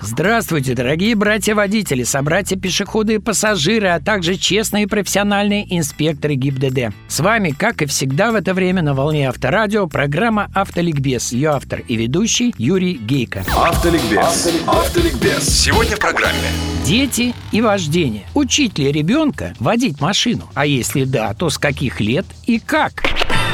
Здравствуйте, дорогие братья-водители, собратья-пешеходы и пассажиры, а также честные и профессиональные инспекторы ГИБДД. С вами, как и всегда в это время на волне Авторадио, программа «Автоликбез». Ее автор и ведущий Юрий Гейко. Автоликбез. Автоликбез. Сегодня в программе. Дети и вождение. Учить ли ребенка водить машину? А если да, то с каких лет и как?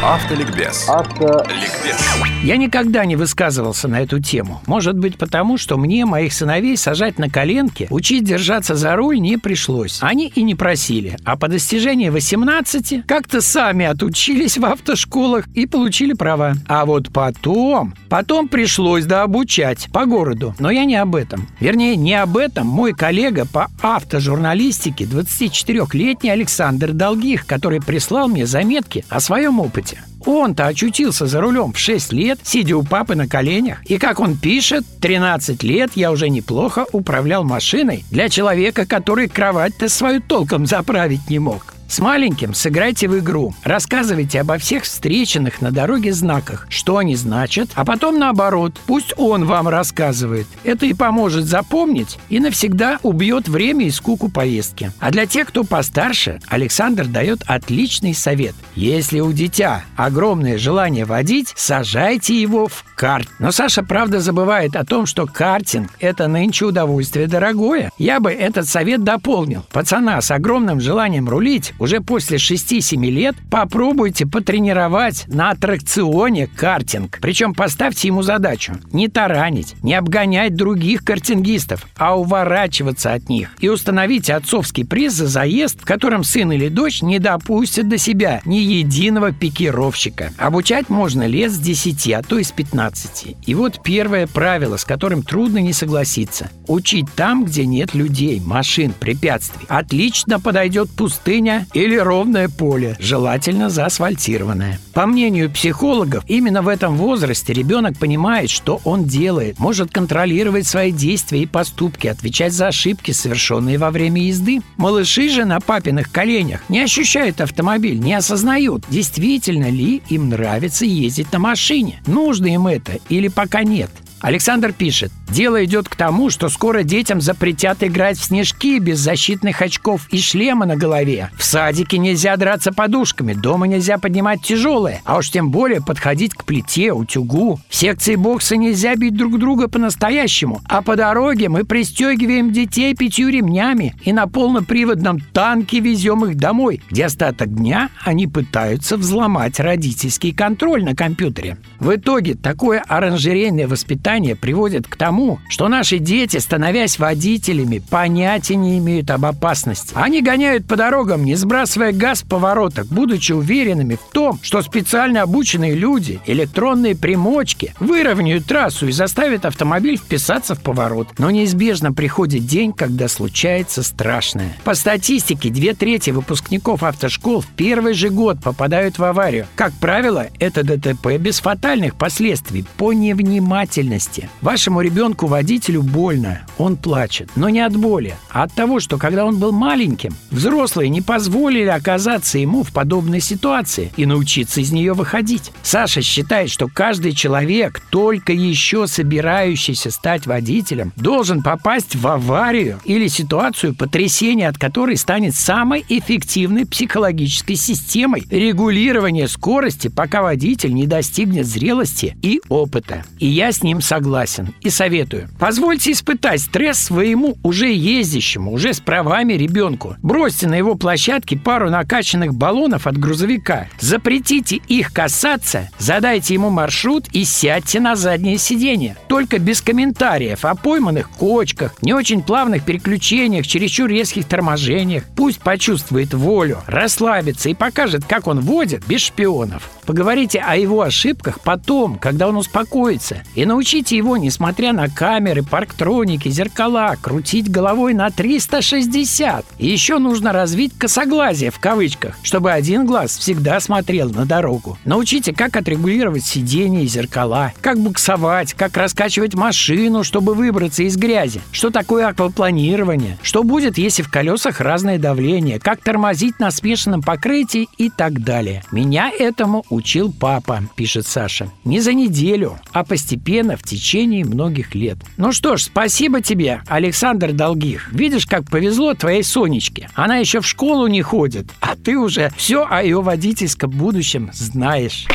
Автоликбез. Автоликбез. Я никогда не высказывался на эту тему. Может быть, потому что мне, моих сыновей, сажать на коленки, учить держаться за руль не пришлось. Они и не просили. А по достижении 18 как-то сами отучились в автошколах и получили права. А вот потом, потом пришлось дообучать по городу. Но я не об этом. Вернее, не об этом мой коллега по автожурналистике, 24-летний Александр Долгих, который прислал мне заметки о своем опыте. Он-то очутился за рулем в 6 лет, сидя у папы на коленях. И как он пишет, 13 лет я уже неплохо управлял машиной для человека, который кровать-то свою толком заправить не мог. С маленьким сыграйте в игру. Рассказывайте обо всех встреченных на дороге знаках, что они значат, а потом наоборот. Пусть он вам рассказывает. Это и поможет запомнить и навсегда убьет время и скуку поездки. А для тех, кто постарше, Александр дает отличный совет. Если у дитя огромное желание водить, сажайте его в карт. Но Саша, правда, забывает о том, что картинг – это нынче удовольствие дорогое. Я бы этот совет дополнил. Пацана с огромным желанием рулить уже после 6-7 лет попробуйте потренировать на аттракционе картинг. Причем поставьте ему задачу не таранить, не обгонять других картингистов, а уворачиваться от них. И установите отцовский приз за заезд, в котором сын или дочь не допустят до себя ни единого пикировщика. Обучать можно лет с 10, а то и с 15. И вот первое правило, с которым трудно не согласиться. Учить там, где нет людей, машин, препятствий. Отлично подойдет пустыня или ровное поле, желательно заасфальтированное. По мнению психологов, именно в этом возрасте ребенок понимает, что он делает, может контролировать свои действия и поступки, отвечать за ошибки, совершенные во время езды. Малыши же на папиных коленях не ощущают автомобиль, не осознают, действительно ли им нравится ездить на машине, нужно им это или пока нет. Александр пишет, дело идет к тому, что скоро детям запретят играть в снежки без защитных очков и шлема на голове. В садике нельзя драться подушками, дома нельзя поднимать тяжелое, а уж тем более подходить к плите, утюгу. В секции бокса нельзя бить друг друга по-настоящему, а по дороге мы пристегиваем детей пятью ремнями и на полноприводном танке везем их домой, где остаток дня они пытаются взломать родительский контроль на компьютере. В итоге такое оранжерейное воспитание приводит к тому, что наши дети, становясь водителями, понятия не имеют об опасности. Они гоняют по дорогам, не сбрасывая газ в поворотах, будучи уверенными в том, что специально обученные люди, электронные примочки, выровняют трассу и заставят автомобиль вписаться в поворот. Но неизбежно приходит день, когда случается страшное. По статистике, две трети выпускников автошкол в первый же год попадают в аварию. Как правило, это ДТП без фатальных последствий по невнимательности. Вашему ребенку-водителю больно, он плачет, но не от боли, а от того, что когда он был маленьким, взрослые не позволили оказаться ему в подобной ситуации и научиться из нее выходить. Саша считает, что каждый человек, только еще собирающийся стать водителем, должен попасть в аварию или ситуацию потрясения, от которой станет самой эффективной психологической системой регулирования скорости, пока водитель не достигнет зрелости и опыта. И я с ним согласен и советую. Позвольте испытать стресс своему уже ездящему, уже с правами ребенку. Бросьте на его площадке пару накачанных баллонов от грузовика. Запретите их касаться, задайте ему маршрут и сядьте на заднее сиденье. Только без комментариев о пойманных кочках, не очень плавных переключениях, чересчур резких торможениях. Пусть почувствует волю, расслабится и покажет, как он водит без шпионов. Поговорите о его ошибках потом, когда он успокоится, и научите Научите его, несмотря на камеры, парктроники, зеркала, крутить головой на 360. И еще нужно развить косоглазие в кавычках, чтобы один глаз всегда смотрел на дорогу. Научите, как отрегулировать сиденье и зеркала, как буксовать, как раскачивать машину, чтобы выбраться из грязи, что такое аквапланирование, что будет, если в колесах разное давление, как тормозить на смешанном покрытии и так далее. Меня этому учил папа, пишет Саша. Не за неделю, а постепенно в течение многих лет. Ну что ж, спасибо тебе, Александр Долгих. Видишь, как повезло твоей Сонечке. Она еще в школу не ходит, а ты уже все о ее водительском будущем знаешь.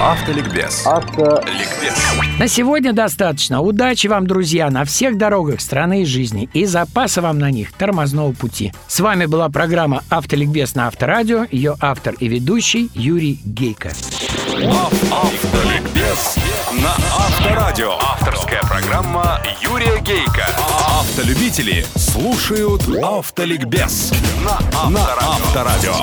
Автоликбез. Автоликбез. На сегодня достаточно. Удачи вам, друзья, на всех дорогах страны и жизни и запаса вам на них тормозного пути. С вами была программа «Автоликбез» на Авторадио. Ее автор и ведущий Юрий Гейко. Автоликбез на Авторадио. Авторская программа Юрия Гейка. Автолюбители слушают Автоликбез на Авторадио.